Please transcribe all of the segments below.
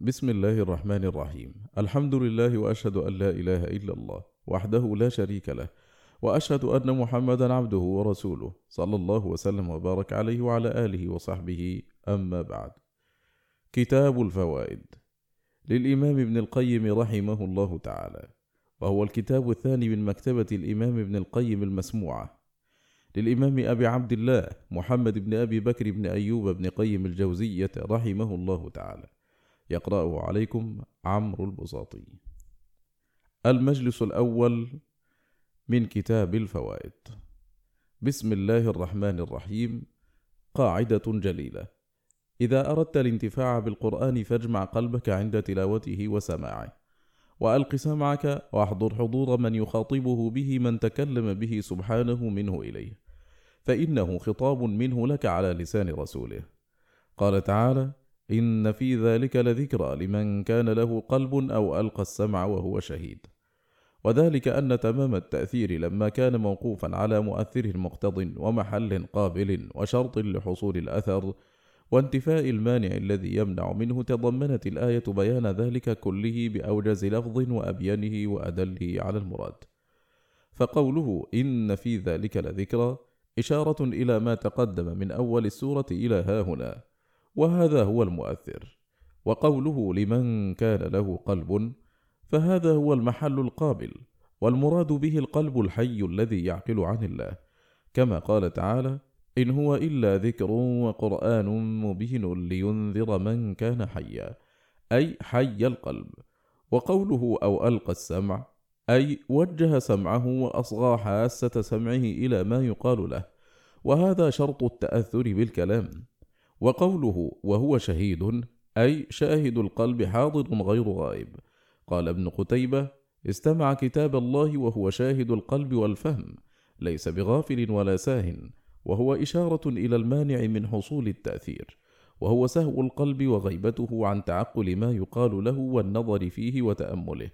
بسم الله الرحمن الرحيم الحمد لله واشهد ان لا اله الا الله وحده لا شريك له واشهد ان محمدا عبده ورسوله صلى الله وسلم وبارك عليه وعلى اله وصحبه اما بعد كتاب الفوائد للامام ابن القيم رحمه الله تعالى وهو الكتاب الثاني من مكتبه الامام ابن القيم المسموعه للامام ابي عبد الله محمد بن ابي بكر بن ايوب بن قيم الجوزيه رحمه الله تعالى يقرأه عليكم عمرو البساطي. المجلس الأول من كتاب الفوائد. بسم الله الرحمن الرحيم. قاعدة جليلة. إذا أردت الانتفاع بالقرآن فاجمع قلبك عند تلاوته وسماعه وألق سمعك واحضر حضور من يخاطبه به من تكلم به سبحانه منه إليه فإنه خطاب منه لك على لسان رسوله. قال تعالى إن في ذلك لذكرى لمن كان له قلب أو ألقى السمع وهو شهيد. وذلك أن تمام التأثير لما كان موقوفا على مؤثره مقتض ومحل قابل وشرط لحصول الأثر وانتفاء المانع الذي يمنع منه تضمنت الآية بيان ذلك كله بأوجز لفظ وأبينه وأدله على المراد. فقوله إن في ذلك لذكرى إشارة إلى ما تقدم من أول السورة إلى ها هنا وهذا هو المؤثر. وقوله لمن كان له قلب فهذا هو المحل القابل والمراد به القلب الحي الذي يعقل عن الله. كما قال تعالى إن هو إلا ذكر وقرآن مبين لينذر من كان حيا أي حي القلب. وقوله أو ألقى السمع أي وجه سمعه وأصغى حاسة سمعه إلى ما يقال له. وهذا شرط التأثر بالكلام. وقوله وهو شهيد أي شاهد القلب حاضر غير غائب. قال ابن قتيبة استمع كتاب الله وهو شاهد القلب والفهم ليس بغافل ولا ساه وهو إشارة إلى المانع من حصول التأثير وهو سهو القلب وغيبته عن تعقل ما يقال له والنظر فيه وتأمله.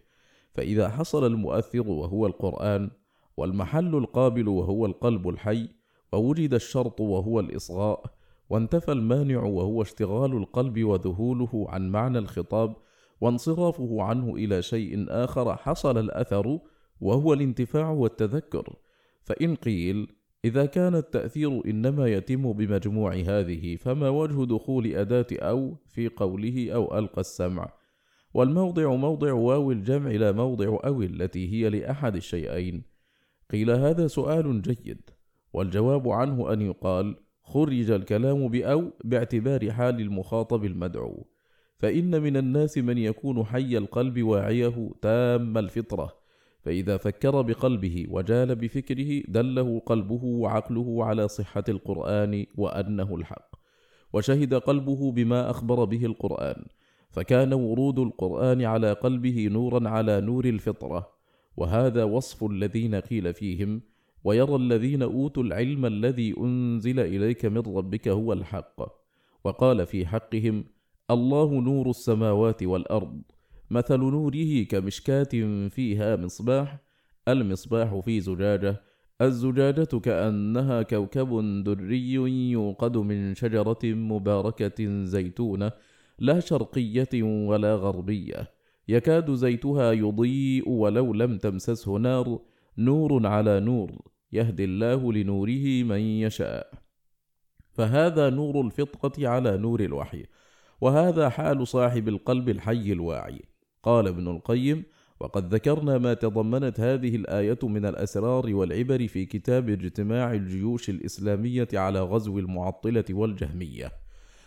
فإذا حصل المؤثر وهو القرآن والمحل القابل وهو القلب الحي ووجد الشرط وهو الإصغاء وانتفى المانع وهو اشتغال القلب وذهوله عن معنى الخطاب وانصرافه عنه إلى شيء آخر حصل الأثر وهو الانتفاع والتذكر. فإن قيل إذا كان التأثير إنما يتم بمجموع هذه فما وجه دخول أداة أو في قوله أو ألقى السمع؟ والموضع موضع واو الجمع لا موضع أو التي هي لأحد الشيئين. قيل هذا سؤال جيد والجواب عنه أن يقال خرج الكلام بأو باعتبار حال المخاطب المدعو. فإن من الناس من يكون حي القلب واعيه تام الفطرة. فإذا فكر بقلبه وجال بفكره دله قلبه وعقله على صحة القرآن وأنه الحق. وشهد قلبه بما أخبر به القرآن. فكان ورود القرآن على قلبه نورا على نور الفطرة. وهذا وصف الذين قيل فيهم ويرى الذين أوتوا العلم الذي أنزل إليك من ربك هو الحق. وقال في حقهم الله نور السماوات والأرض مثل نوره كمشكاة فيها مصباح المصباح في زجاجة الزجاجة كأنها كوكب دري يوقد من شجرة مباركة زيتونة لا شرقية ولا غربية. يكاد زيتها يضيء ولو لم تمسسه نار نور على نور. يهدي الله لنوره من يشاء. فهذا نور الفطرة على نور الوحي وهذا حال صاحب القلب الحي الواعي. قال ابن القيم وقد ذكرنا ما تضمنت هذه الآية من الأسرار والعبر في كتاب اجتماع الجيوش الإسلامية على غزو المعطلة والجهمية.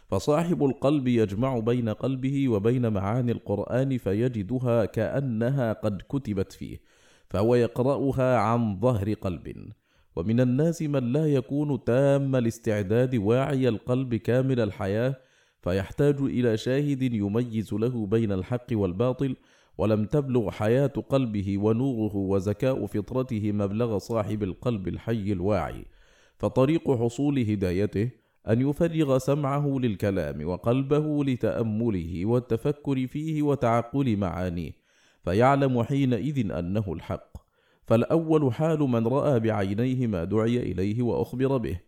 فصاحب القلب يجمع بين قلبه وبين معاني القرآن فيجدها كأنها قد كتبت فيه. فهو يقرأها عن ظهر قلب. ومن الناس من لا يكون تام الاستعداد واعي القلب كامل الحياة فيحتاج إلى شاهد يميز له بين الحق والباطل ولم تبلغ حياة قلبه ونوره وزكاء فطرته مبلغ صاحب القلب الحي الواعي. فطريق حصول هدايته أن يفرغ سمعه للكلام وقلبه لتأمله والتفكر فيه وتعقل معانيه. فيعلم حينئذ أنه الحق. فالأول حال من رأى بعينيه ما دعي إليه وأخبر به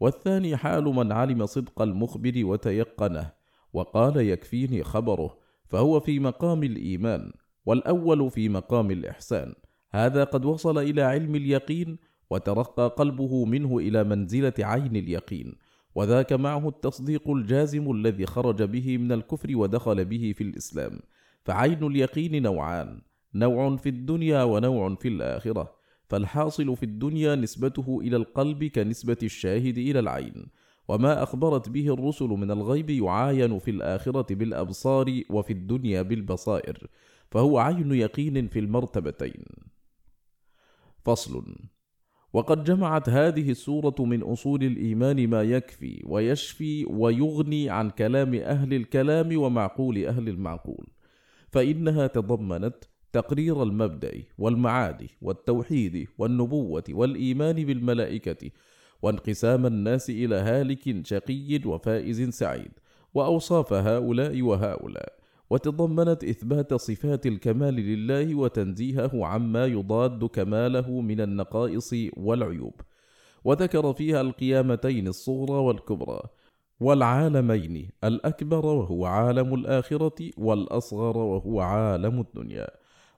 والثاني حال من علم صدق المخبر وتيقنه وقال يكفيني خبره فهو في مقام الإيمان والأول في مقام الإحسان. هذا قد وصل إلى علم اليقين وترقى قلبه منه إلى منزلة عين اليقين وذاك معه التصديق الجازم الذي خرج به من الكفر ودخل به في الإسلام. فعين اليقين نوعان نوع في الدنيا ونوع في الآخرة فالحاصل في الدنيا نسبته إلى القلب كنسبة الشاهد إلى العين وما أخبرت به الرسل من الغيب يعاين في الآخرة بالأبصار وفي الدنيا بالبصائر فهو عين يقين في المرتبتين. فصل وقد جمعت هذه السورة من أصول الإيمان ما يكفي ويشفي ويغني عن كلام أهل الكلام ومعقول أهل المعقول. فإنها تضمنت تقرير المبدأ والمعاد والتوحيد والنبوة والإيمان بالملائكة وانقسام الناس إلى هالك شقي وفائز سعيد وأوصاف هؤلاء وهؤلاء وتضمنت إثبات صفات الكمال لله وتنزيهه عما يضاد كماله من النقائص والعيوب. وذكر فيها القيامتين الصغرى والكبرى والعالمين الأكبر وهو عالم الآخرة والأصغر وهو عالم الدنيا.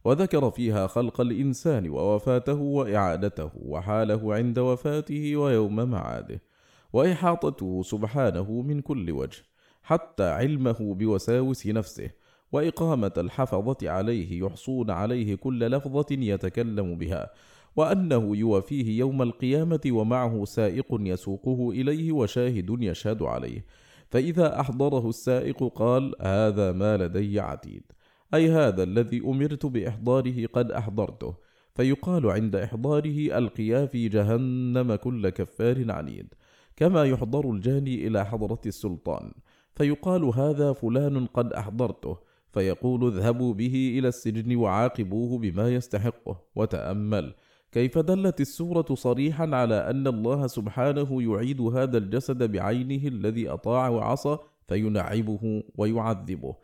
وذكر فيها خلق الإنسان ووفاته وإعادته وحاله عند وفاته ويوم معاده وإحاطته سبحانه من كل وجه حتى علمه بوساوس نفسه وإقامة الحفظة عليه يحصون عليه كل لفظة يتكلم بها. وأنه يوفيه يوم القيامة ومعه سائق يسوقه إليه وشاهد يشهد عليه. فإذا أحضره السائق قال هذا ما لدي عتيد. أي هذا الذي أمرت بإحضاره قد أحضرته. فيقال عند إحضاره ألقيا في جهنم كل كفار عنيد. كما يحضر الجاني إلى حضرة السلطان. فيقال هذا فلان قد أحضرته. فيقول اذهبوا به إلى السجن وعاقبوه بما يستحقه. وتأمل. كيف دلت السورة صريحا على أن الله سبحانه يعيد هذا الجسد بعينه الذي أطاع وعصى فينعمه ويعذبه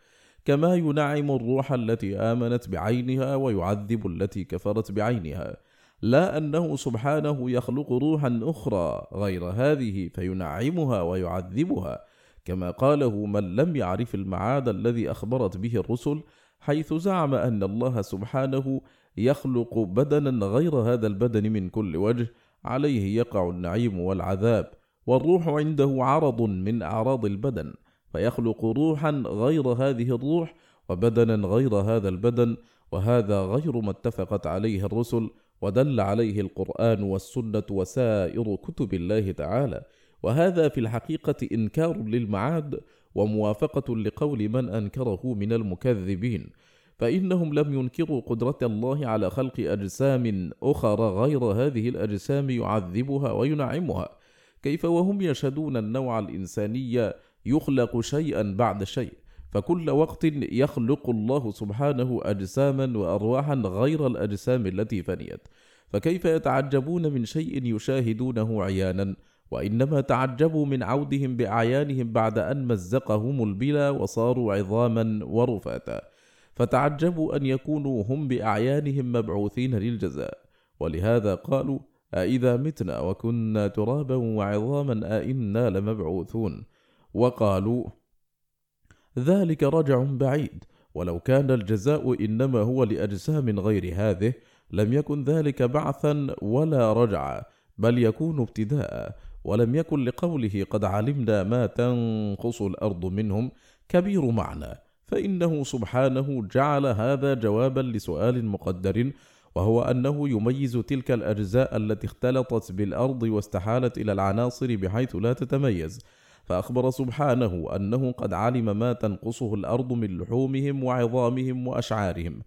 كما ينعم الروح التي آمنت بعينها ويعذب التي كفرت بعينها. لا أنه سبحانه يخلق روحا أخرى غير هذه فينعمها ويعذبها كما قاله من لم يعرف المعاد الذي أخبرت به الرسل حيث زعم أن الله سبحانه يخلق بدنا غير هذا البدن من كل وجه عليه يقع النعيم والعذاب والروح عنده عرض من أعراض البدن فيخلق روحا غير هذه الروح وبدنا غير هذا البدن وهذا غير ما اتفقت عليه الرسل ودل عليه القرآن والسنة وسائر كتب الله تعالى. وهذا في الحقيقة إنكار للمعاد وموافقة لقول من أنكره من المكذبين. فإنهم لم ينكروا قدرة الله على خلق أجسام أخرى غير هذه الأجسام يعذبها وينعمها. كيف وهم يشهدون النوع الإنساني يخلق شيئا بعد شيء؟ فكل وقت يخلق الله سبحانه أجساما وأرواحا غير الأجسام التي فنيت. فكيف يتعجبون من شيء يشاهدونه عيانا؟ وإنما تعجبوا من عودهم بأعيانهم بعد أن مزقهم البلا وصاروا عظاما ورفاتا. فتعجبوا أن يكونوا هم بأعيانهم مبعوثين للجزاء. ولهذا قالوا أإذا متنا وكنا ترابا وعظاما أئنا لمبعوثون. وقالوا ذلك رجع بعيد. ولو كان الجزاء إنما هو لأجسام غير هذه لم يكن ذلك بعثا ولا رجعا بل يكون ابتداء. ولم يكن لقوله قد علمنا ما تنقص الأرض منهم كبير معنى. فإنه سبحانه جعل هذا جوابا لسؤال مقدر وهو أنه يميز تلك الأجزاء التي اختلطت بالأرض واستحالت إلى العناصر بحيث لا تتميز. فأخبر سبحانه أنه قد علم ما تنقصه الأرض من لحومهم وعظامهم وأشعارهم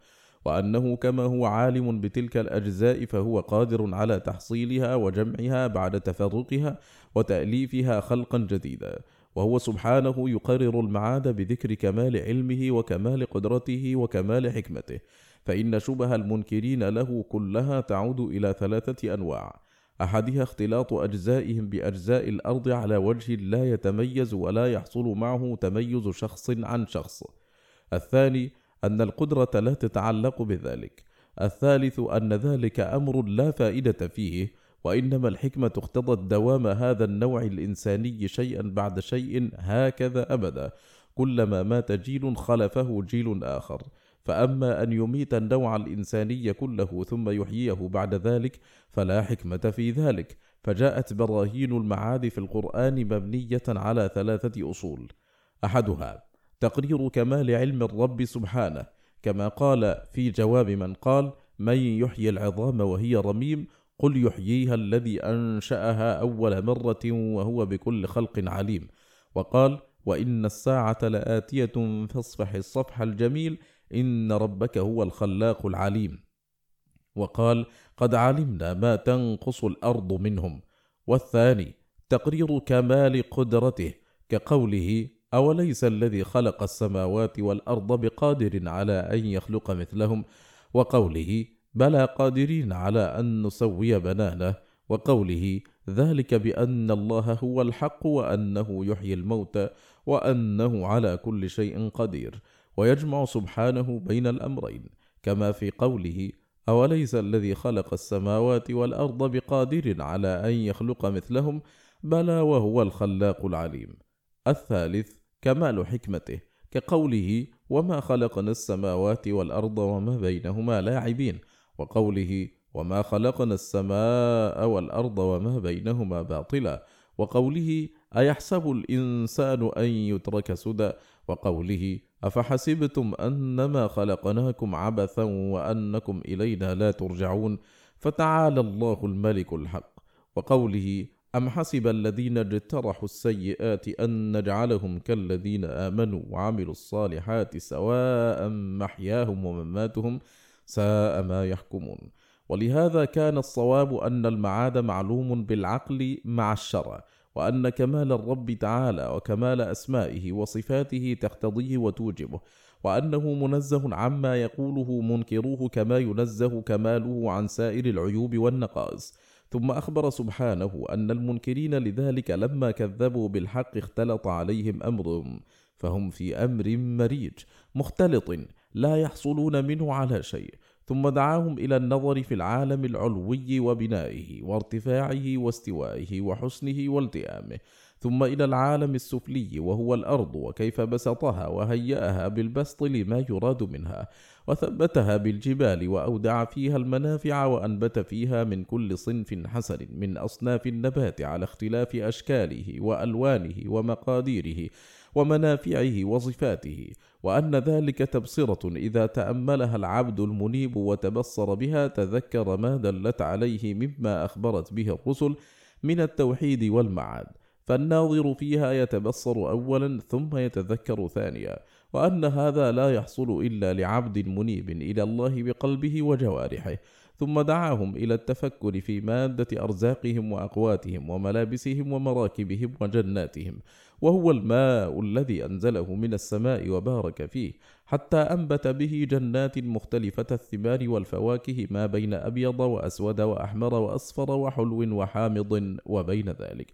وأنه كما هو عالم بتلك الأجزاء فهو قادر على تحصيلها وجمعها بعد تفرقها وتأليفها خلقا جديدا. وهو سبحانه يقرر المعاد بذكر كمال علمه وكمال قدرته وكمال حكمته. فإن شبه المنكرين له كلها تعود إلى ثلاثة أنواع. أحدها اختلاط أجزائهم بأجزاء الأرض على وجه لا يتميز ولا يحصل معه تميز شخص عن شخص. الثاني أن القدرة لا تتعلق بذلك. الثالث أن ذلك أمر لا فائدة فيه. وإنما الحكمة اقتضت دوام هذا النوع الإنساني شيئا بعد شيء هكذا أبدا. كلما مات جيل خلفه جيل آخر. فأما أن يميت النوع الإنساني كله ثم يحييه بعد ذلك فلا حكمة في ذلك. فجاءت براهين المعاد في القرآن مبنية على ثلاثة أصول. أحدها تقرير كمال علم الرب سبحانه. كما قال في جواب من قال من يحيي العظام وهي رميم قل يحييها الذي أنشأها أول مرة وهو بكل خلق عليم. وقال وإن الساعة لآتية فاصفح الصفح الجميل إن ربك هو الخلاق العليم. وقال قد علمنا ما تنقص الأرض منهم. والثاني تقرير كمال قدرته كقوله أوليس الذي خلق السماوات والأرض بقادر على أن يخلق مثلهم؟ وقوله بلى قادرين على أن نسوي بنانه وقوله ذلك بأن الله هو الحق وأنه يحيي الموتى وأنه على كل شيء قدير ويجمع سبحانه بين الأمرين كما في قوله أوليس الذي خلق السماوات والأرض بقادر على أن يخلق مثلهم؟ بلى وهو الخلاق العليم. الثالث كمال حكمته كقوله وما خلقنا السماوات والأرض وما بينهما لاعبين وقوله وما خلقنا السماء والأرض وما بينهما باطلا وقوله أيحسب الإنسان أن يترك سدى وقوله أفحسبتم أنما خلقناكم عبثا وأنكم إلينا لا ترجعون فتعالى الله الملك الحق وقوله أم حسب الذين اجترحوا السيئات أن نجعلهم كالذين آمنوا وعملوا الصالحات سواء محياهم ومماتهم ساء ما يحكمون. ولهذا كان الصواب أن المعاد معلوم بالعقل مع الشرع وأن كمال الرب تعالى وكمال أسمائه وصفاته تقتضيه وتوجبه وأنه منزه عما يقوله منكروه كما ينزه كماله عن سائر العيوب والنقائص. ثم أخبر سبحانه أن المنكرين لذلك لما كذبوا بالحق اختلط عليهم أمرهم فهم في أمر مريج مختلط لا يحصلون منه على شيء ثم دعاهم إلى النظر في العالم العلوي وبنائه وارتفاعه واستوائه وحسنه والتئامه ثم إلى العالم السفلي وهو الأرض وكيف بسطها وهيأها بالبسط لما يراد منها وثبتها بالجبال وأودع فيها المنافع وأنبت فيها من كل صنف حسن من أصناف النبات على اختلاف أشكاله وألوانه ومقاديره ومنافعه وصفاته وأن ذلك تبصرة إذا تأملها العبد المنيب وتبصر بها تذكر ما دلت عليه مما أخبرت به الرسل من التوحيد والمعاد. فالناظر فيها يتبصر أولا ثم يتذكر ثانيا وأن هذا لا يحصل إلا لعبد منيب إلى الله بقلبه وجوارحه ثم دعاهم إلى التفكر في مادة أرزاقهم وأقواتهم وملابسهم ومراكبهم وجناتهم. وهو الماء الذي أنزله من السماء وبارك فيه حتى أنبت به جنات مختلفة الثمار والفواكه ما بين أبيض وأسود وأحمر وأصفر وحلو وحامض وبين ذلك.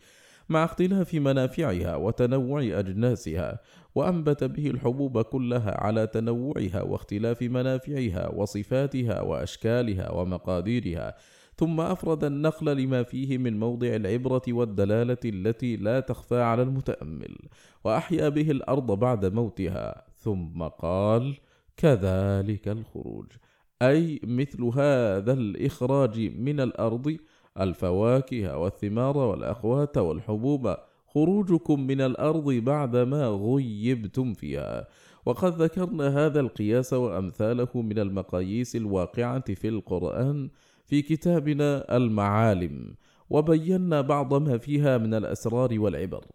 مع اختلاف منافعها وتنوع أجناسها وأنبت به الحبوب كلها على تنوعها واختلاف منافعها وصفاتها وأشكالها ومقاديرها. ثم أفرد النخل لما فيه من موضع العبرة والدلالة التي لا تخفى على المتأمل وأحيا به الأرض بعد موتها. ثم قال كذلك الخروج. أي مثل هذا الإخراج من الأرض الفواكه والثمار والأخوات والحبوب. خروجكم من الأرض بعدما غيبتم فيها. وقد ذكرنا هذا القياس وأمثاله من المقاييس الواقعة في القرآن. في كتابنا المعالم وبينا بعض ما فيها من الأسرار والعبر.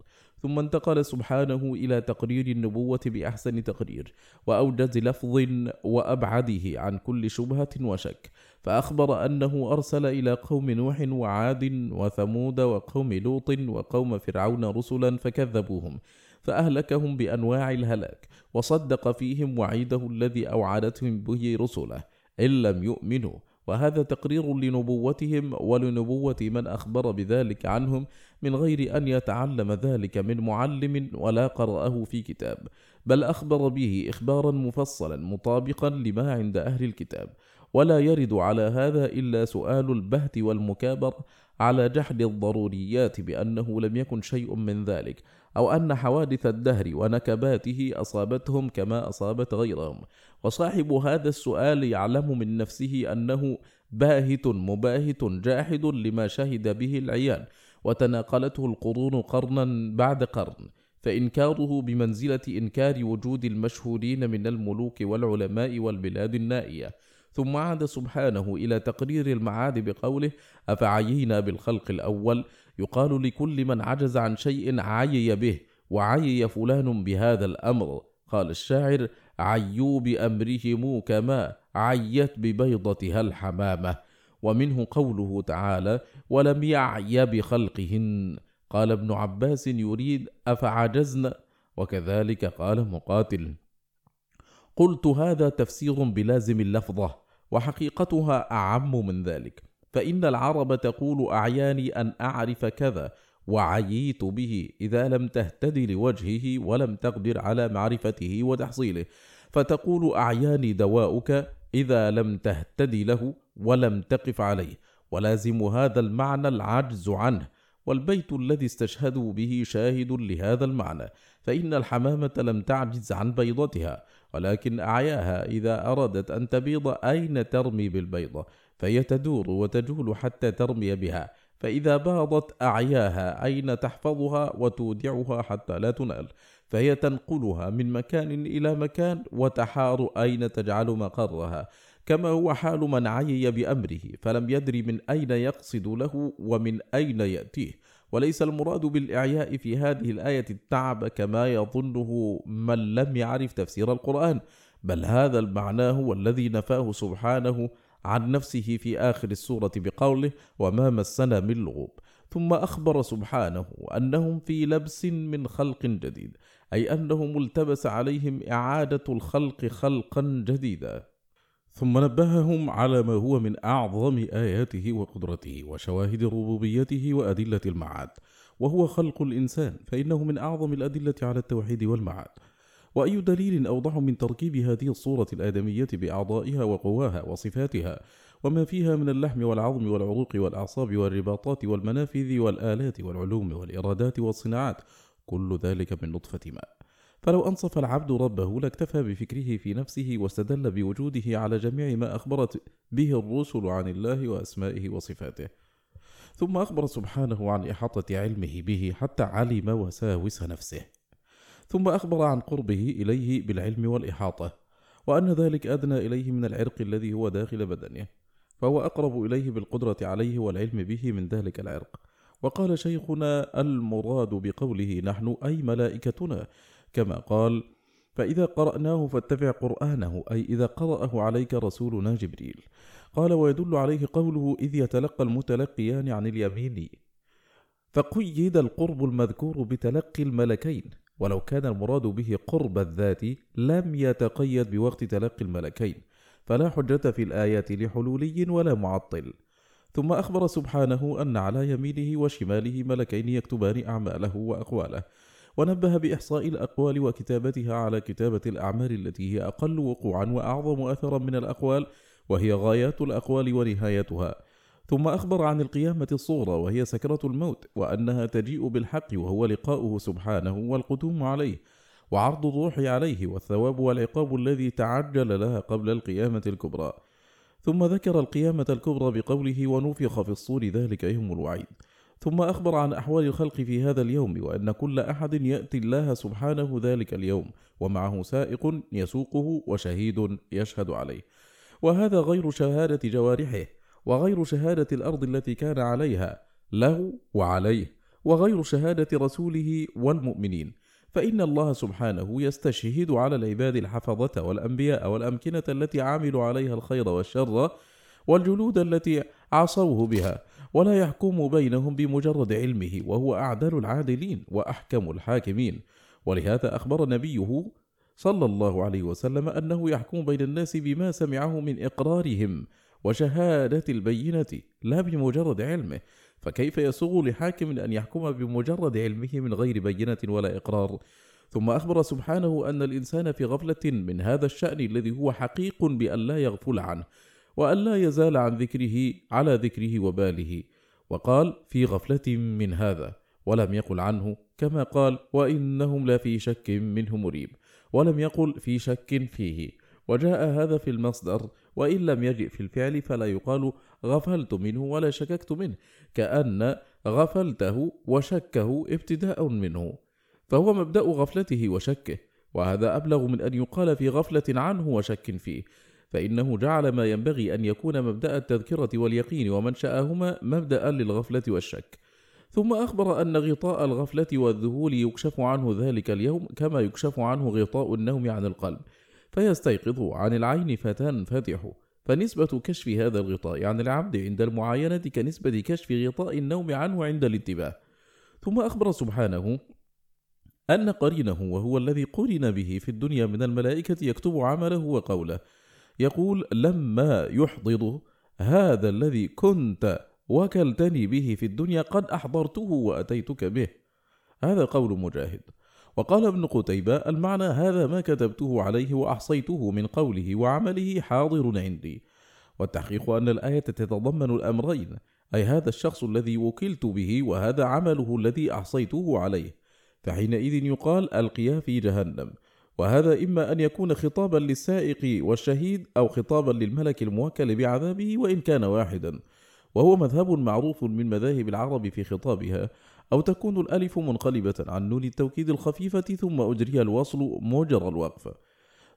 ثم انتقل سبحانه إلى تقرير النبوة بأحسن تقرير وأوجز لفظ وأبعده عن كل شبهة وشك. فأخبر أنه أرسل إلى قوم نوح وعاد وثمود وقوم لوط وقوم فرعون رسلا فكذبوهم فأهلكهم بأنواع الهلاك وصدق فيهم وعيده الذي أوعدتهم به رسله إن لم يؤمنوا. وهذا تقرير لنبوتهم ولنبوة من أخبر بذلك عنهم من غير أن يتعلم ذلك من معلم ولا قرأه في كتاب بل أخبر به إخبارا مفصلا مطابقا لما عند أهل الكتاب. ولا يرد على هذا إلا سؤال البهت والمكابر على جحد الضروريات بأنه لم يكن شيء من ذلك أو أن حوادث الدهر ونكباته أصابتهم كما أصابت غيرهم. وصاحب هذا السؤال يعلم من نفسه أنه باهت مباهت جاحد لما شهد به العيان وتناقلته القرون قرنا بعد قرن. فإنكاره بمنزلة إنكار وجود المشهورين من الملوك والعلماء والبلاد النائية. ثم عاد سبحانه إلى تقرير المعاد بقوله أفعيينا بالخلق الأول؟ يقال لكل من عجز عن شيء عيي به وعيي فلان بهذا الأمر. قال الشاعر عيوا بأمرهم كما عيت ببيضتها الحمامة. ومنه قوله تعالى ولم يعي بخلقهن. قال ابن عباس يريد أفعجزن؟ وكذلك قال مقاتل. قلت هذا تفسير بلازم اللفظة وحقيقتها أعم من ذلك. فإن العرب تقول أعياني أن أعرف كذا وعييت به إذا لم تهتدي لوجهه ولم تقدر على معرفته وتحصيله. فتقول أعياني دواؤك إذا لم تهتدي له ولم تقف عليه. ولازم هذا المعنى العجز عنه والبيت الذي استشهدوا به شاهد لهذا المعنى. فإن الحمامة لم تعجز عن بيضتها ولكن أعياها إذا أرادت أن تبيض أين ترمي بالبيضة فهي تدور وتجول حتى ترمي بها فإذا باضت أعياها أين تحفظها وتودعها حتى لا تنال؟ فهي تنقلها من مكان إلى مكان وتحار أين تجعل مقرها كما هو حال من عيي بأمره فلم يدر من أين يقصد له ومن أين يأتيه. وليس المراد بالإعياء في هذه الآية التعب كما يظنه من لم يعرف تفسير القرآن بل هذا المعنى هو الذي نفاه سبحانه عن نفسه في آخر السورة بقوله وما مسنا من لغوب. ثم أخبر سبحانه أنهم في لبس من خلق جديد أي أنه ملتبس عليهم إعادة الخلق خلقا جديدا. ثم نبههم على ما هو من أعظم آياته وقدرته وشواهد ربوبيته وأدلة المعاد وهو خلق الإنسان فإنه من أعظم الأدلة على التوحيد والمعاد. وأي دليل أوضح من تركيب هذه الصورة الآدمية بأعضائها وقواها وصفاتها وما فيها من اللحم والعظم والعروق والأعصاب والرباطات والمنافذ والآلات والعلوم والإرادات والصناعات كل ذلك من نطفة ماء. فلو أنصف العبد ربه لاكتفى بفكره في نفسه واستدل بوجوده على جميع ما أخبرت به الرسل عن الله وأسمائه وصفاته. ثم أخبر سبحانه عن إحاطة علمه به حتى علم وساوس نفسه. ثم أخبر عن قربه إليه بالعلم والإحاطة وأن ذلك أدنى إليه من العرق الذي هو داخل بدنه فهو أقرب إليه بالقدرة عليه والعلم به من ذلك العرق. وقال شيخنا المراد بقوله نحن أي ملائكتنا كما قال فإذا قرأناه فاتبع قرآنه أي إذا قرأه عليك رسولنا جبريل. قال ويدل عليه قوله إذ يتلقى المتلقيان عن اليمين فقيد القرب المذكور بتلقي الملكين. ولو كان المراد به قرب الذات لم يتقيد بوقت تلقي الملكين. فلا حجة في الآيات لحلولي ولا معطل. ثم أخبر سبحانه أن على يمينه وشماله ملكين يكتبان أعماله وأقواله. ونبه بإحصاء الأقوال وكتابتها على كتابة الأعمال التي هي أقل وقوعا وأعظم أثرا من الأقوال وهي غايات الأقوال ونهايتها. ثم أخبر عن القيامة الصغرى وهي سكرة الموت وأنها تجيء بالحق وهو لقاؤه سبحانه والقدوم عليه وعرض الروح عليه والثواب والعقاب الذي تعجل لها قبل القيامة الكبرى. ثم ذكر القيامة الكبرى بقوله ونفخ في الصور ذلك يوم الوعيد. ثم أخبر عن أحوال الخلق في هذا اليوم وأن كل أحد يأتي الله سبحانه ذلك اليوم ومعه سائق يسوقه وشهيد يشهد عليه. وهذا غير شهادة جوارحه وغير شهادة الأرض التي كان عليها له وعليه وغير شهادة رسوله والمؤمنين. فإن الله سبحانه يستشهد على العباد الحفظة والأنبياء والأمكنة التي عملوا عليها الخير والشر والجلود التي عصوه بها. ولا يحكم بينهم بمجرد علمه وهو أعدل العادلين وأحكم الحاكمين. ولهذا أخبر نبيه صلى الله عليه وسلم أنه يحكم بين الناس بما سمعه من إقرارهم وشهادة البينة لا بمجرد علمه. فكيف يسوغ لحاكم أن يحكم بمجرد علمه من غير بينة ولا إقرار؟ ثم أخبر سبحانه أن الإنسان في غفلة من هذا الشأن الذي هو حقيق بأن لا يغفل عنه. وأن لا يزال عن ذكره على ذكره وباله. وقال في غفلة من هذا ولم يقل عنه كما قال وإنهم لفي شك منه مريب ولم يقل في شك فيه وجاء هذا في المصدر وإن لم يجئ في الفعل فلا يقال غفلت منه ولا شككت منه كأن غفلته وشكه ابتداء منه. فهو مبدأ غفلته وشكه وهذا أبلغ من أن يقال في غفلة عنه وشك فيه. فإنه جعل ما ينبغي أن يكون مبدأ التذكرة واليقين ومنشأهما مبدأ للغفلة والشك. ثم أخبر أن غطاء الغفلة والذهول يكشف عنه ذلك اليوم كما يكشف عنه غطاء النوم عن القلب فيستيقظ عن العين فتنفتح. فنسبة كشف هذا الغطاء عن العبد عند المعاينة كنسبة كشف غطاء النوم عنه عند الانتباه. ثم أخبر سبحانه أن قرينه وهو الذي قرن به في الدنيا من الملائكة يكتب عمله وقوله يقول لما يحضض هذا الذي كنت وكلتني به في الدنيا قد أحضرته وأتيتك به. هذا قول مجاهد. وقال ابن قتيبة المعنى هذا ما كتبته عليه وأحصيته من قوله وعمله حاضر عندي. والتحقيق أن الآية تتضمن الأمرين أي هذا الشخص الذي وكلت به وهذا عمله الذي أحصيته عليه. فحينئذ يقال ألقيا في جهنم. وهذا إما أن يكون خطابا للسائق والشهيد أو خطابا للملك الموكل بعذابه وإن كان واحدا وهو مذهب معروف من مذاهب العرب في خطابها أو تكون الألف منقلبة عن نون التوكيد الخفيفة ثم أجري الوصل مجرى الوقف.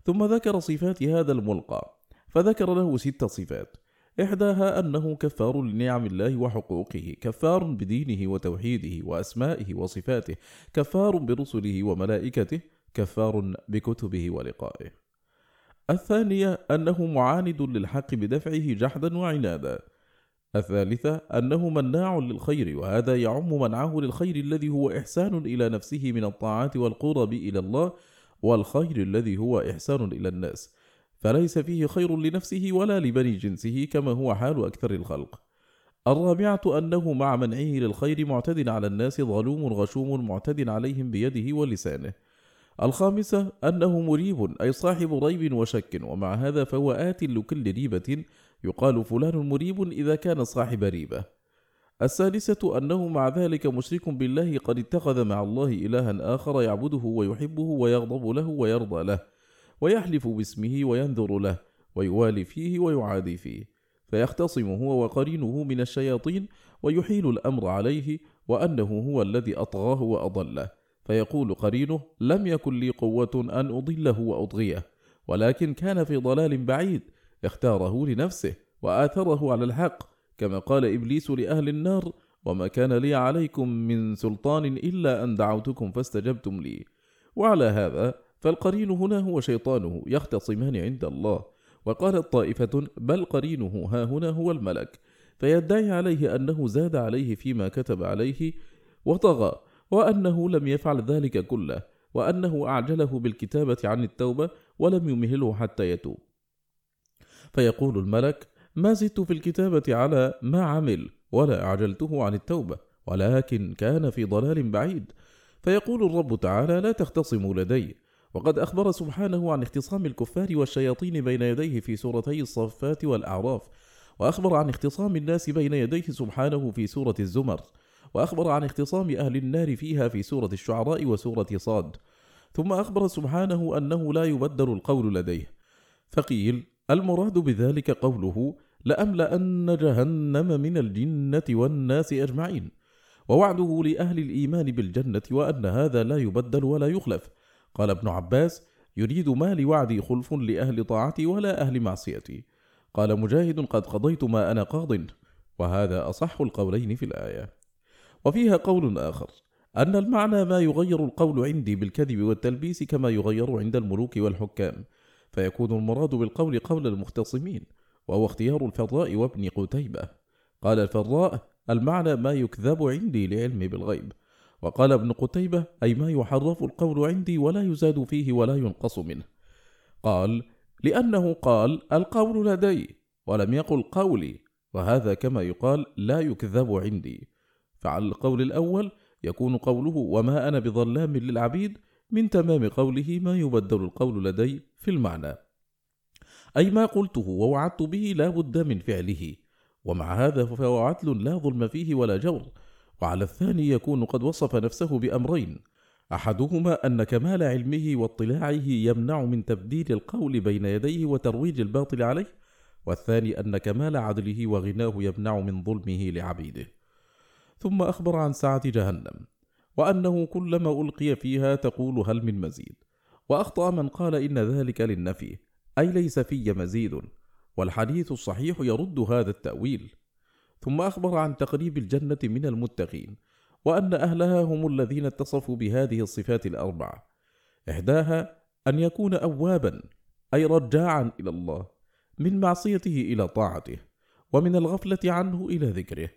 ثم ذكر صفات هذا الملقى فذكر له ست صفات. إحداها أنه كفار لنعم الله وحقوقه كفار بدينه وتوحيده وأسمائه وصفاته كفار برسله وملائكته كفار بكتبه ولقائه. الثانية أنه معاند للحق بدفعه جحدا وعنادا. الثالثة أنه مناع للخير وهذا يعم منعه للخير الذي هو إحسان إلى نفسه من الطاعات والقرب إلى الله والخير الذي هو إحسان إلى الناس. فليس فيه خير لنفسه ولا لبني جنسه كما هو حال أكثر الخلق. الرابعة أنه مع منعه للخير معتد على الناس ظلوم غشوم معتد عليهم بيده ولسانه. الخامسة أنه مريب أي صاحب ريب وشك ومع هذا فهو آت لكل ريبة يقال فلان مريب إذا كان صاحب ريبة. السادسة أنه مع ذلك مشرك بالله قد اتخذ مع الله إلها آخر يعبده ويحبه ويغضب له ويرضى له ويحلف باسمه وينذر له ويوالي فيه ويعادي فيه فيختصم هو وقرينه من الشياطين ويحيل الأمر عليه وأنه هو الذي أطغاه وأضله. فيقول قرينه لم يكن لي قوة أن أضله وأطغيه ولكن كان في ضلال بعيد اختاره لنفسه وآثره على الحق كما قال إبليس لأهل النار وما كان لي عليكم من سلطان إلا أن دعوتكم فاستجبتم لي. وعلى هذا فالقرين هنا هو شيطانه يختصمان عند الله وقالت طائفة بل قرينه ها هنا هو الملك. فيدعي عليه أنه زاد عليه فيما كتب عليه وطغى وأنه لم يفعل ذلك كله وأنه أعجله بالكتابة عن التوبة ولم يمهله حتى يتوب. فيقول الملك ما زدت في الكتابة على ما عمل ولا أعجلته عن التوبة ولكن كان في ضلال بعيد فيقول الرب تعالى لا تختصموا لدي وقد أخبر سبحانه عن اختصام الكفار والشياطين بين يديه في سورتي الصفات والأعراف وأخبر عن اختصام الناس بين يديه سبحانه في سورة الزمر. وأخبر عن اختصام أهل النار فيها في سورة الشعراء وسورة صاد. ثم أخبر سبحانه أنه لا يبدل القول لديه. فقيل المراد بذلك قوله لأملأن جهنم من الجنة والناس أجمعين. ووعده لأهل الإيمان بالجنة وأن هذا لا يبدل ولا يخلف. قال ابن عباس يريد ما لوعدي خلف لأهل طاعتي ولا أهل معصيتي. قال مجاهد قد قضيت ما أنا قاض. وهذا أصح القولين في الآية. وفيها قول آخر أن المعنى ما يغير القول عندي بالكذب والتلبيس كما يغير عند الملوك والحكام فيكون المراد بالقول قول المختصمين وهو اختيار الفراء وابن قتيبة. قال الفراء المعنى ما يكذب عندي لعلم بالغيب. وقال ابن قتيبة أي ما يحرف القول عندي ولا يزاد فيه ولا ينقص منه. قال لأنه قال القول لدي ولم يقل قولي وهذا كما يقال لا يكذب عندي. فعلى القول الأول يكون قوله وما أنا بظلام للعبيد من تمام قوله ما يبدل القول لدي في المعنى. أي ما قلته ووعدت به لا بد من فعله ومع هذا فهو عدل لا ظلم فيه ولا جور. وعلى الثاني يكون قد وصف نفسه بأمرين أحدهما أن كمال علمه واطلاعه يمنع من تبديل القول بين يديه وترويج الباطل عليه والثاني أن كمال عدله وغناه يمنع من ظلمه لعبيده. ثم أخبر عن سعة جهنم وأنه كلما ألقي فيها تقول هل من مزيد وأخطأ من قال إن ذلك للنفي أي ليس في مزيد والحديث الصحيح يرد هذا التأويل. ثم أخبر عن تقريب الجنة من المتقين وأن أهلها هم الذين اتصفوا بهذه الصفات الأربع. إحداها أن يكون أوابا أي رجاعا إلى الله من معصيته إلى طاعته ومن الغفلة عنه إلى ذكره.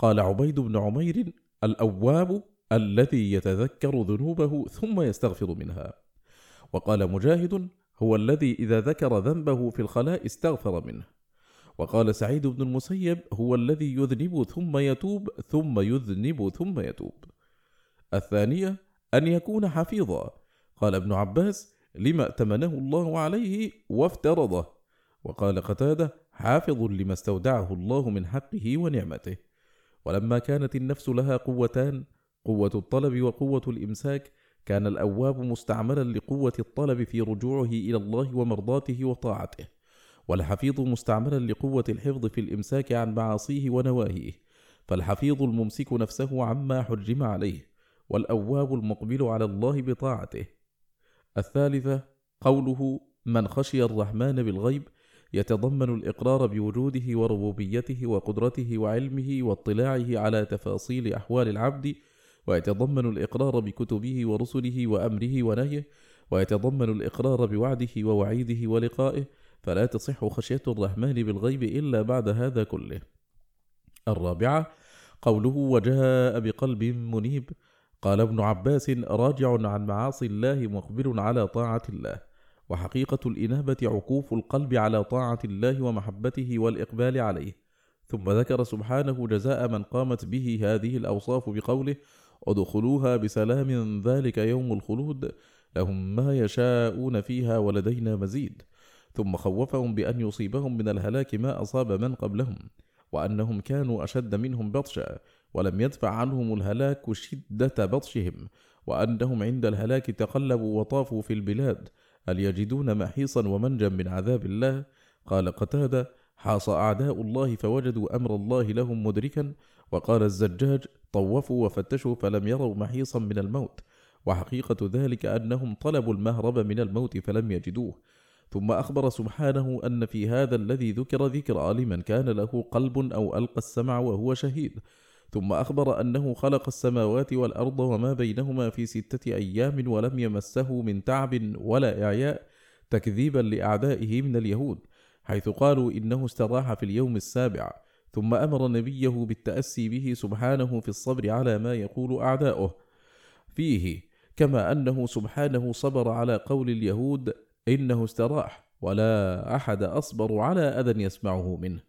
قال عبيد بن عمير الأواب الذي يتذكر ذنوبه ثم يستغفر منها. وقال مجاهد هو الذي إذا ذكر ذنبه في الخلاء استغفر منه. وقال سعيد بن المسيب هو الذي يذنب ثم يتوب ثم يذنب ثم يتوب. الثانية أن يكون حفيظا. قال ابن عباس لما ائتمنه الله عليه وافترضه. وقال قتادة حافظ لما استودعه الله من حقه ونعمته. ولما كانت النفس لها قوتان قوة الطلب وقوة الإمساك كان الأواب مستعملا لقوة الطلب في رجوعه إلى الله ومرضاته وطاعته والحفيظ مستعملا لقوة الحفظ في الإمساك عن معاصيه ونواهيه فالحفيظ الممسك نفسه عما حرم عليه والأواب المقبل على الله بطاعته. الثالثة قوله من خشي الرحمن بالغيب يتضمن الإقرار بوجوده وربوبيته وقدرته وعلمه واطلاعه على تفاصيل أحوال العبد ويتضمن الإقرار بكتبه ورسله وأمره ونهيه ويتضمن الإقرار بوعده ووعيده ولقائه فلا تصح خشية الرحمن بالغيب إلا بعد هذا كله. الرابعة قوله وجاء بقلب منيب قال ابن عباس راجع عن معاصي الله مقبل على طاعة الله وحقيقة الإنابة عكوف القلب على طاعة الله ومحبته والإقبال عليه. ثم ذكر سبحانه جزاء من قامت به هذه الأوصاف بقوله ادخلوها بسلام ذلك يوم الخلود لهم ما يشاءون فيها ولدينا مزيد ثم خوفهم بأن يصيبهم من الهلاك ما أصاب من قبلهم وأنهم كانوا أشد منهم بطشا ولم يدفع عنهم الهلاك شدة بطشهم وأنهم عند الهلاك تقلبوا وطافوا في البلاد هل يجدون محيصا ومنجا من عذاب الله؟ قال قتادة حاص أعداء الله فوجدوا أمر الله لهم مدركا وقال الزجاج طوفوا وفتشوا فلم يروا محيصا من الموت وحقيقة ذلك أنهم طلبوا المهرب من الموت فلم يجدوه. ثم أخبر سبحانه أن في هذا الذي ذكر ذكرى لمن كان له قلب أو ألقى السمع وهو شهيد. ثم أخبر أنه خلق السماوات والأرض وما بينهما في ستة أيام ولم يمسه من تعب ولا إعياء تكذيبا لأعدائه من اليهود حيث قالوا إنه استراح في اليوم السابع. ثم أمر نبيه بالتأسي به سبحانه في الصبر على ما يقول أعداؤه. فيه كما أنه سبحانه صبر على قول اليهود إنه استراح ولا أحد أصبر على أذى يسمعه منه.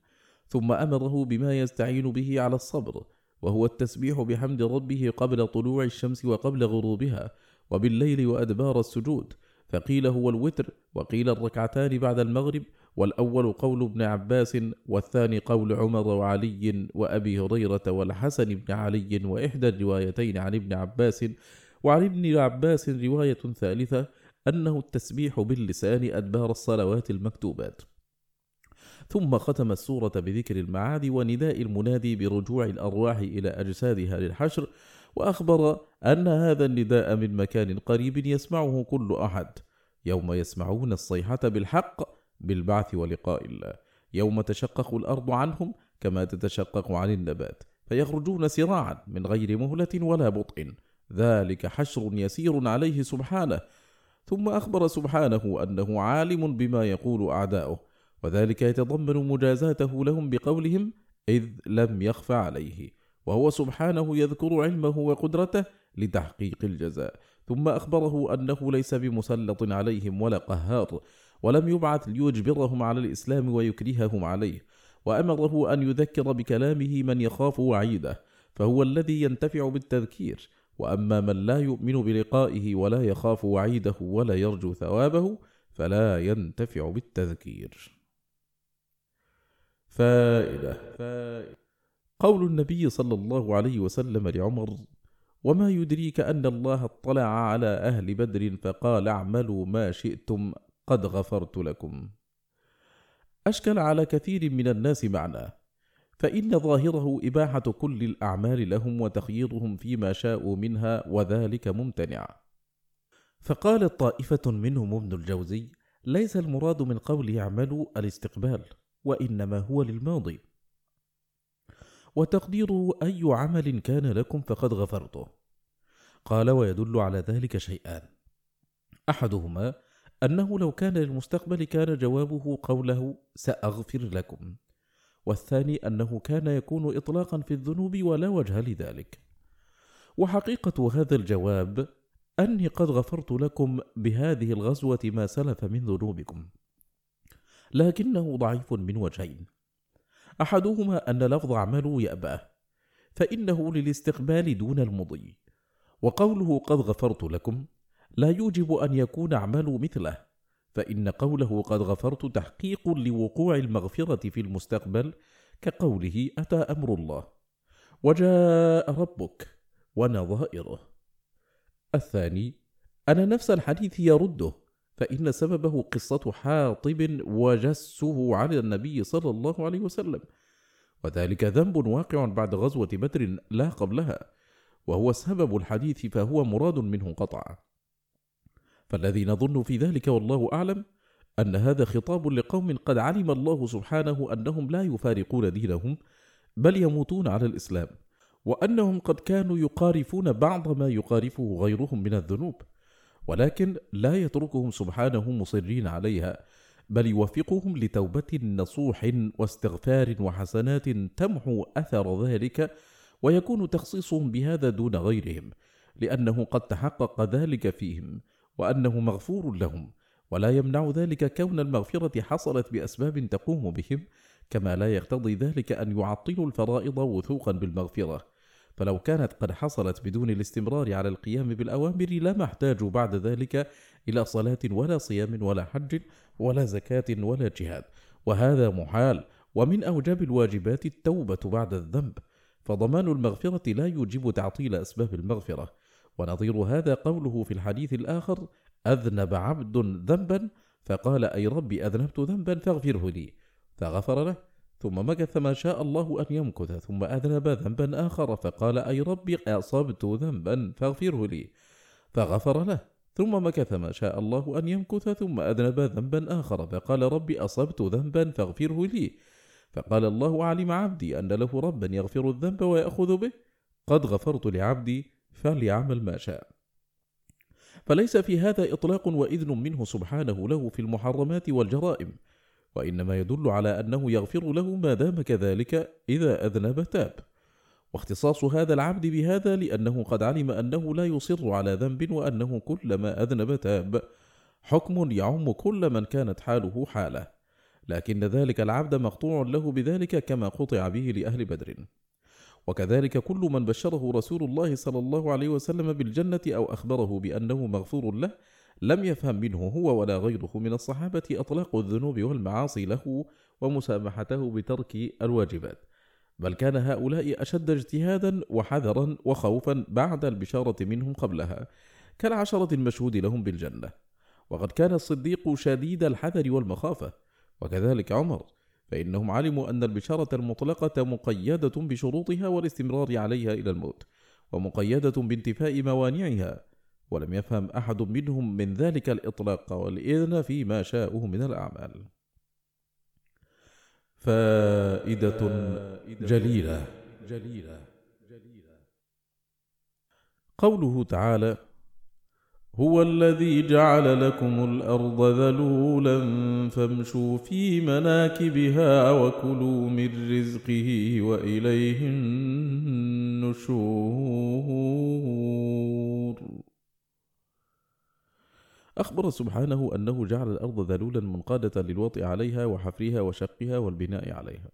ثم أمره بما يستعين به على الصبر وهو التسبيح بحمد ربه قبل طلوع الشمس وقبل غروبها وبالليل وأدبار السجود. فقيل هو الوتر وقيل الركعتان بعد المغرب. والأول قول ابن عباس والثاني قول عمر وعلي وأبي هريرة والحسن بن علي وإحدى الروايتين عن ابن عباس. وعن ابن عباس رواية ثالثة أنه التسبيح باللسان أدبار الصلوات المكتوبات. ثم ختم السورة بذكر المعاد ونداء المنادي برجوع الأرواح إلى أجسادها للحشر وأخبر أن هذا النداء من مكان قريب يسمعه كل أحد يوم يسمعون الصيحة بالحق بالبعث ولقاء الله يوم تشقق الأرض عنهم كما تتشقق عن النبات فيخرجون سراعا من غير مهلة ولا بطء ذلك حشر يسير عليه سبحانه ثم أخبر سبحانه أنه عالم بما يقول أعداؤه وذلك يتضمن مجازاته لهم بقولهم إذ لم يخف عليه وهو سبحانه يذكر علمه وقدرته لتحقيق الجزاء. ثم أخبره أنه ليس بمسلط عليهم ولا قهار ولم يبعث ليجبرهم على الإسلام ويكرههم عليه. وأمره أن يذكر بكلامه من يخاف وعيده فهو الذي ينتفع بالتذكير. وأما من لا يؤمن بلقائه ولا يخاف وعيده ولا يرجو ثوابه فلا ينتفع بالتذكير. فائدة. قول النبي صلى الله عليه وسلم لعمر وما يدريك أن الله اطلع على أهل بدر فقال اعملوا ما شئتم قد غفرت لكم. أشكل على كثير من الناس معناه فإن ظاهره إباحة كل الأعمال لهم وتخييرهم فيما شاءوا منها وذلك ممتنع. فقالت طائفة منهم ابن الجوزي ليس المراد من قول اعملوا الاستقبال. وإنما هو للماضي. وتقديره أي عمل كان لكم فقد غفرته. قال ويدل على ذلك شيئان. أحدهما أنه لو كان للمستقبل كان جوابه قوله سأغفر لكم. والثاني أنه كان يكون اطلاقا في الذنوب ولا وجه لذلك. وحقيقة هذا الجواب أني قد غفرت لكم بهذه الغزوة ما سلف من ذنوبكم. لكنه ضعيف من وجهين. أحدهما أن لفظ اعملوا يأباه فإنه للاستقبال دون المضي. وقوله قد غفرت لكم لا يوجب أن يكون اعملوا مثله فإن قوله قد غفرت تحقيق لوقوع المغفرة في المستقبل كقوله أتى أمر الله وجاء ربك ونظائره. الثاني أن نفس الحديث يرده فإن سببه قصة حاطب وجسه على النبي صلى الله عليه وسلم. وذلك ذنب واقع بعد غزوة بدر لا قبلها وهو سبب الحديث فهو مراد منه قطعا. فالذي نظن في ذلك والله أعلم أن هذا خطاب لقوم قد علم الله سبحانه أنهم لا يفارقون دينهم بل يموتون على الإسلام وأنهم قد كانوا يقارفون بعض ما يقارفه غيرهم من الذنوب. ولكن لا يتركهم سبحانه مصرين عليها بل يوفقهم لتوبة نصوح واستغفار وحسنات تمحو أثر ذلك ويكون تخصيصهم بهذا دون غيرهم لأنه قد تحقق ذلك فيهم وأنه مغفور لهم ولا يمنع ذلك كون المغفرة حصلت بأسباب تقوم بهم كما لا يقتضي ذلك أن يعطلوا الفرائض وثوقا بالمغفرة. فلو كانت قد حصلت بدون الاستمرار على القيام بالأوامر لما احتاجوا بعد ذلك إلى صلاة ولا صيام ولا حج ولا زكاة ولا جهاد. وهذا محال ومن أوجب الواجبات التوبة بعد الذنب. فضمان المغفرة لا يوجب تعطيل أسباب المغفرة. ونظير هذا قوله في الحديث الآخر أذنب عبد ذنبا فقال أي ربي أذنبت ذنبا فاغفره لي. فغفر له. ثم مكث ما شاء الله أن يمكث ثم أذنب ذنبا آخر فقال أي ربي أصبت ذنبا فاغفره لي. فغفر له. ثم مكث ما شاء الله أن يمكث ثم أذنب ذنبا آخر فقال ربي أصبت ذنبا فاغفره لي. فقال الله علم عبدي أن له ربا يغفر الذنب ويأخذ به. قد غفرت لعبدي فليعمل ما شاء. فليس في هذا إطلاق وإذن منه سبحانه له في المحرمات والجرائم. وإنما يدل على أنه يغفر له ما دام كذلك إذا أذنب تاب. واختصاص هذا العبد بهذا لأنه قد علم أنه لا يصر على ذنب وأنه كلما أذنب تاب. حكم يعم كل من كانت حاله حالة. لكن ذلك العبد مقطوع له بذلك كما قطع به لأهل بدر. وكذلك كل من بشره رسول الله صلى الله عليه وسلم بالجنة أو أخبره بأنه مغفور له لم يفهم منه هو ولا غيره من الصحابة أطلاق الذنوب والمعاصي له ومسامحته بترك الواجبات. بل كان هؤلاء أشد اجتهادا وحذرا وخوفا بعد البشارة منهم قبلها كالعشرة المشهود لهم بالجنة. وقد كان الصديق شديد الحذر والمخافة. وكذلك عمر فإنهم علموا أن البشارة المطلقة مقيدة بشروطها والاستمرار عليها إلى الموت ومقيدة بانتفاء موانعها. ولم يفهم أحد منهم من ذلك الإطلاق والإذن فيما شاءه من الأعمال. فائدة جليلة. جليلة قوله تعالى هو الذي جعل لكم الأرض ذلولا فامشوا في مناكبها وكلوا من رزقه وإليه النشور. أخبر سبحانه أنه جعل الأرض ذلولا منقادة للوطئ عليها وحفرها وشقها والبناء عليها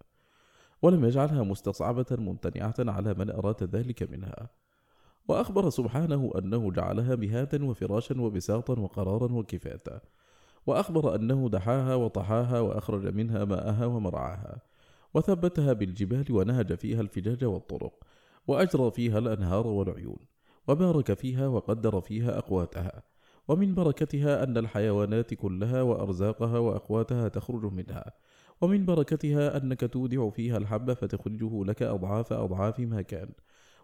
ولم يجعلها مستصعبة ممتنعة على من أراد ذلك منها. وأخبر سبحانه أنه جعلها مهادا وفراشا وبساطا وقرارا وكفاتا. وأخبر أنه دحاها وطحاها وأخرج منها ماءها ومرعاها وثبتها بالجبال ونهج فيها الفجاج والطرق وأجرى فيها الأنهار والعيون وبارك فيها وقدر فيها أقواتها. ومن بركتها أن الحيوانات كلها وأرزاقها وأقواتها تخرج منها. ومن بركتها أنك تودع فيها الحب فتخرجه لك أضعاف أضعاف ما كان.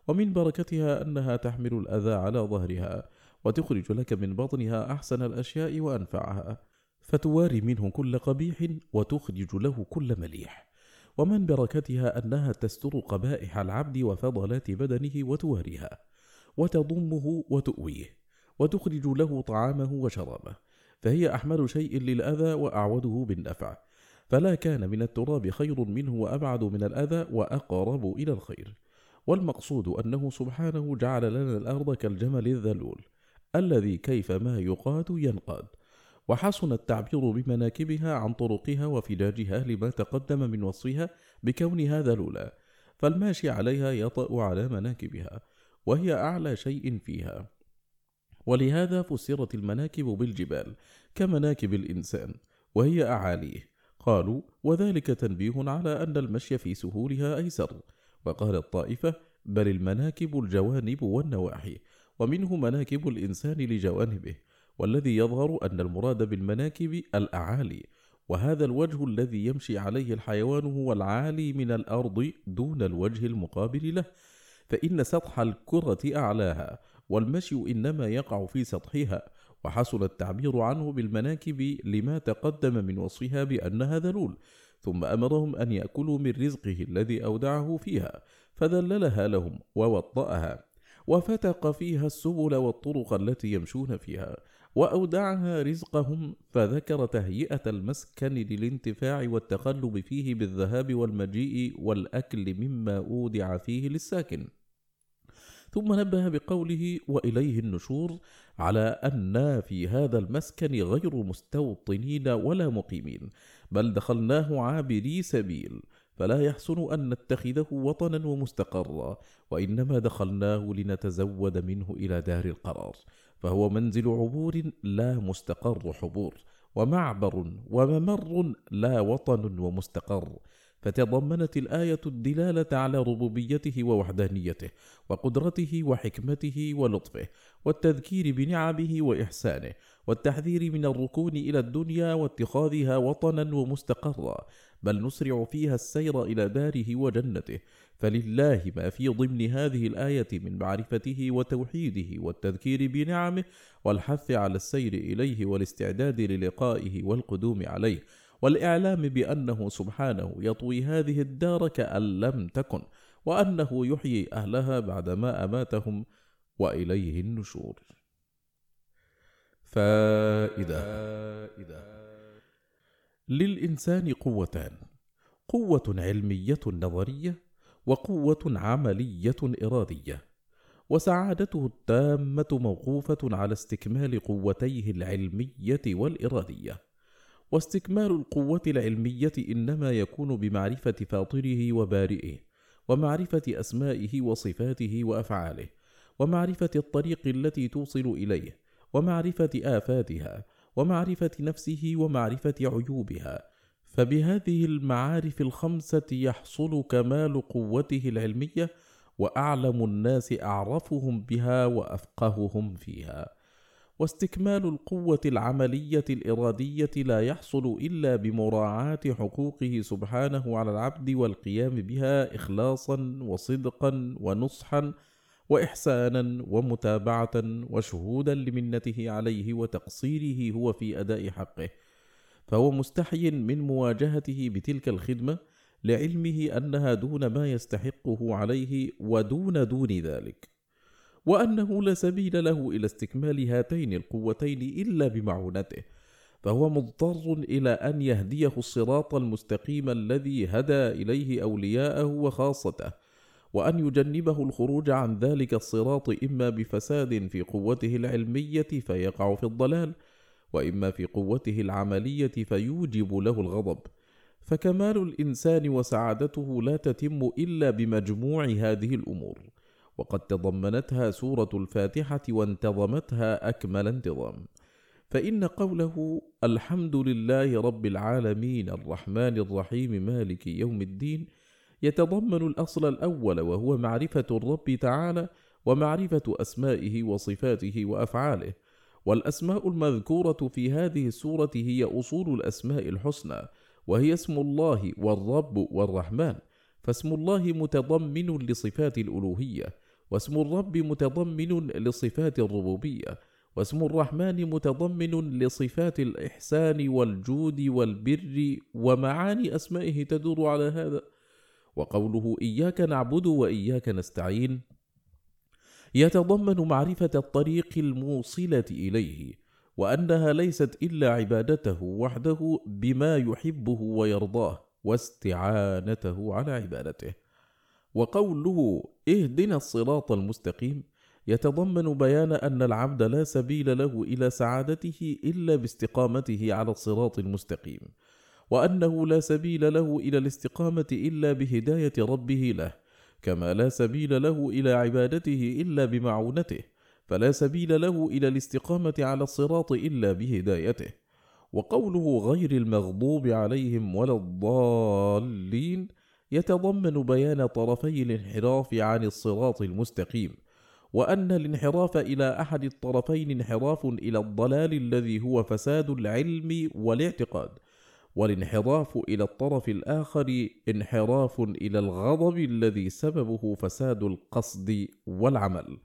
ومن بركتها أنها تحمل الأذى على ظهرها وتخرج لك من بطنها أحسن الأشياء وأنفعها. فتواري منه كل قبيح وتخرج له كل مليح. ومن بركتها أنها تستر قبائح العبد وفضلات بدنه وتواريها. وتضمه وتؤويه. وتخرج له طعامه وشرابه فهي أحمل شيء للأذى وأعوده بالنفع فلا كان من التراب خير منه وأبعد من الأذى وأقرب إلى الخير والمقصود أنه سبحانه جعل لنا الأرض كالجمل الذلول الذي كيفما يقاد ينقاد وحسن التعبير بمناكبها عن طرقها وفجاجها لما تقدم من وصفها بكونها ذلولا فالماشي عليها يطأ على مناكبها وهي أعلى شيء فيها. ولهذا فسرت المناكب بالجبال كمناكب الإنسان وهي أعاليه. قالوا وذلك تنبيه على أن المشي في سهولها أيسر وقال الطائفة بل المناكب الجوانب والنواحي ومنه مناكب الإنسان لجوانبه والذي يظهر أن المراد بالمناكب الأعالي وهذا الوجه الذي يمشي عليه الحيوان هو العالي من الأرض دون الوجه المقابل له فإن سطح الكرة أعلاها والمشي إنما يقع في سطحها وحصل التعبير عنه بالمناكب لما تقدم من وصفها بأنها ذلول ثم أمرهم أن يأكلوا من رزقه الذي أودعه فيها فذللها لهم ووطأها وفتق فيها السبل والطرق التي يمشون فيها وأودعها رزقهم فذكر تهيئة المسكن للانتفاع والتقلب فيه بالذهاب والمجيء والأكل مما أودع فيه للساكن. ثم نبه بقوله وإليه النشور على أن في هذا المسكن غير مستوطنين ولا مقيمين بل دخلناه عابري سبيل فلا يحسن أن نتخذه وطنا ومستقرا وإنما دخلناه لنتزود منه إلى دار القرار فهو منزل عبور لا مستقر حبور ومعبر وممر لا وطن ومستقر فتضمنت الآية الدلالة على ربوبيته ووحدانيته وقدرته وحكمته ولطفه والتذكير بنعمه وإحسانه والتحذير من الركون إلى الدنيا واتخاذها وطنا ومستقرا بل نسرع فيها السير إلى داره وجنته. فلله ما في ضمن هذه الآية من معرفته وتوحيده والتذكير بنعمه والحث على السير إليه والاستعداد للقائه والقدوم عليه والإعلام بأنه سبحانه يطوي هذه الدار كأن لم تكن وأنه يحيي أهلها بعدما أماتهم وإليه النشور. فائدة. للإنسان قوتان قوة علمية نظرية وقوة عملية إرادية وسعادته التامة موقوفة على استكمال قوتيه العلمية والإرادية. واستكمال القوة العلمية إنما يكون بمعرفة فاطره وبارئه ومعرفة أسمائه وصفاته وأفعاله ومعرفة الطريق التي توصل إليه ومعرفة آفاتها ومعرفة نفسه ومعرفة عيوبها. فبهذه المعارف الخمسة يحصل كمال قوته العلمية وأعلم الناس أعرفهم بها وأفقههم فيها. واستكمال القوة العملية الإرادية لا يحصل إلا بمراعاة حقوقه سبحانه على العبد والقيام بها إخلاصا وصدقا ونصحا وإحسانا ومتابعة وشهودا لمنته عليه وتقصيره هو في أداء حقه. فهو مستحي من مواجهته بتلك الخدمة لعلمه أنها دون ما يستحقه عليه ودون دون ذلك. وأنه لا سبيل له إلى استكمال هاتين القوتين إلا بمعونته فهو مضطر إلى أن يهديه الصراط المستقيم الذي هدى إليه أولياءه وخاصته وأن يجنبه الخروج عن ذلك الصراط إما بفساد في قوته العلمية فيقع في الضلال وإما في قوته العملية فيوجب له الغضب. فكمال الإنسان وسعادته لا تتم إلا بمجموع هذه الأمور. وقد تضمنتها سورة الفاتحة وانتظمتها أكمل انتظام. فإن قوله الحمد لله رب العالمين الرحمن الرحيم مالك يوم الدين يتضمن الأصل الأول وهو معرفة الرب تعالى ومعرفة أسمائه وصفاته وأفعاله والأسماء المذكورة في هذه السورة هي أصول الأسماء الحسنى وهي اسم الله والرب والرحمن فاسم الله متضمن لصفات الألوهية واسم الرب متضمن لصفات الربوبية واسم الرحمن متضمن لصفات الإحسان والجود والبر ومعاني أسمائه تدور على هذا. وقوله إياك نعبد وإياك نستعين يتضمن معرفة الطريق الموصلة إليه وأنها ليست إلا عبادته وحده بما يحبه ويرضاه واستعانته على عبادته. وقوله اهدنا الصراط المستقيم يتضمن بيان أن العبد لا سبيل له إلى سعادته إلا باستقامته على الصراط المستقيم وأنه لا سبيل له إلى الاستقامة إلا بهداية ربه له كما لا سبيل له إلى عبادته إلا بمعونته فلا سبيل له إلى الاستقامة على الصراط إلا بهدايته وقوله غير المغضوب عليهم ولا الضالين يتضمن بيان طرفي الانحراف عن الصراط المستقيم وأن الانحراف إلى أحد الطرفين انحراف إلى الضلال الذي هو فساد العلم والاعتقاد والانحراف إلى الطرف الآخر انحراف إلى الغضب الذي سببه فساد القصد والعمل.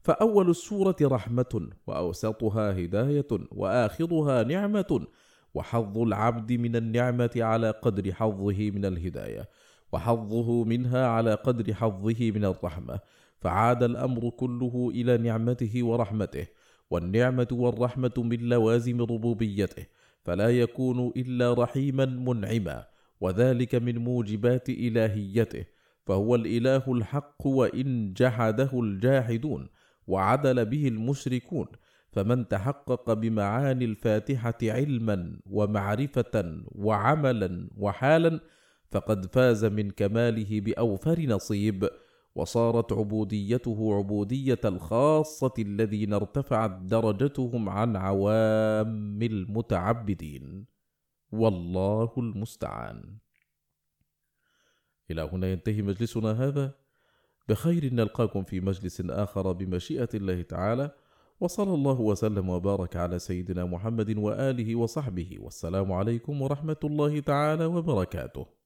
فأول السورة رحمة وأوسطها هداية وآخرها نعمة وحظ العبد من النعمة على قدر حظه من الهداية. وحظه منها على قدر حظه من الرحمة. فعاد الأمر كله إلى نعمته ورحمته والنعمة والرحمة من لوازم ربوبيته فلا يكون إلا رحيما منعما وذلك من موجبات إلهيته. فهو الإله الحق وإن جحده الجاحدون وعدل به المشركون. فمن تحقق بمعاني الفاتحة علما ومعرفة وعملا وحالا فقد فاز من كماله بأوفر نصيب وصارت عبوديته عبودية الخاصة الذين ارتفعت درجتهم عن عوام المتعبدين. والله المستعان. إلى هنا ينتهي مجلسنا هذا. بخير نلقاكم في مجلس آخر بمشيئة الله تعالى. وصلى الله وسلم وبارك على سيدنا محمد وآله وصحبه. والسلام عليكم ورحمة الله تعالى وبركاته.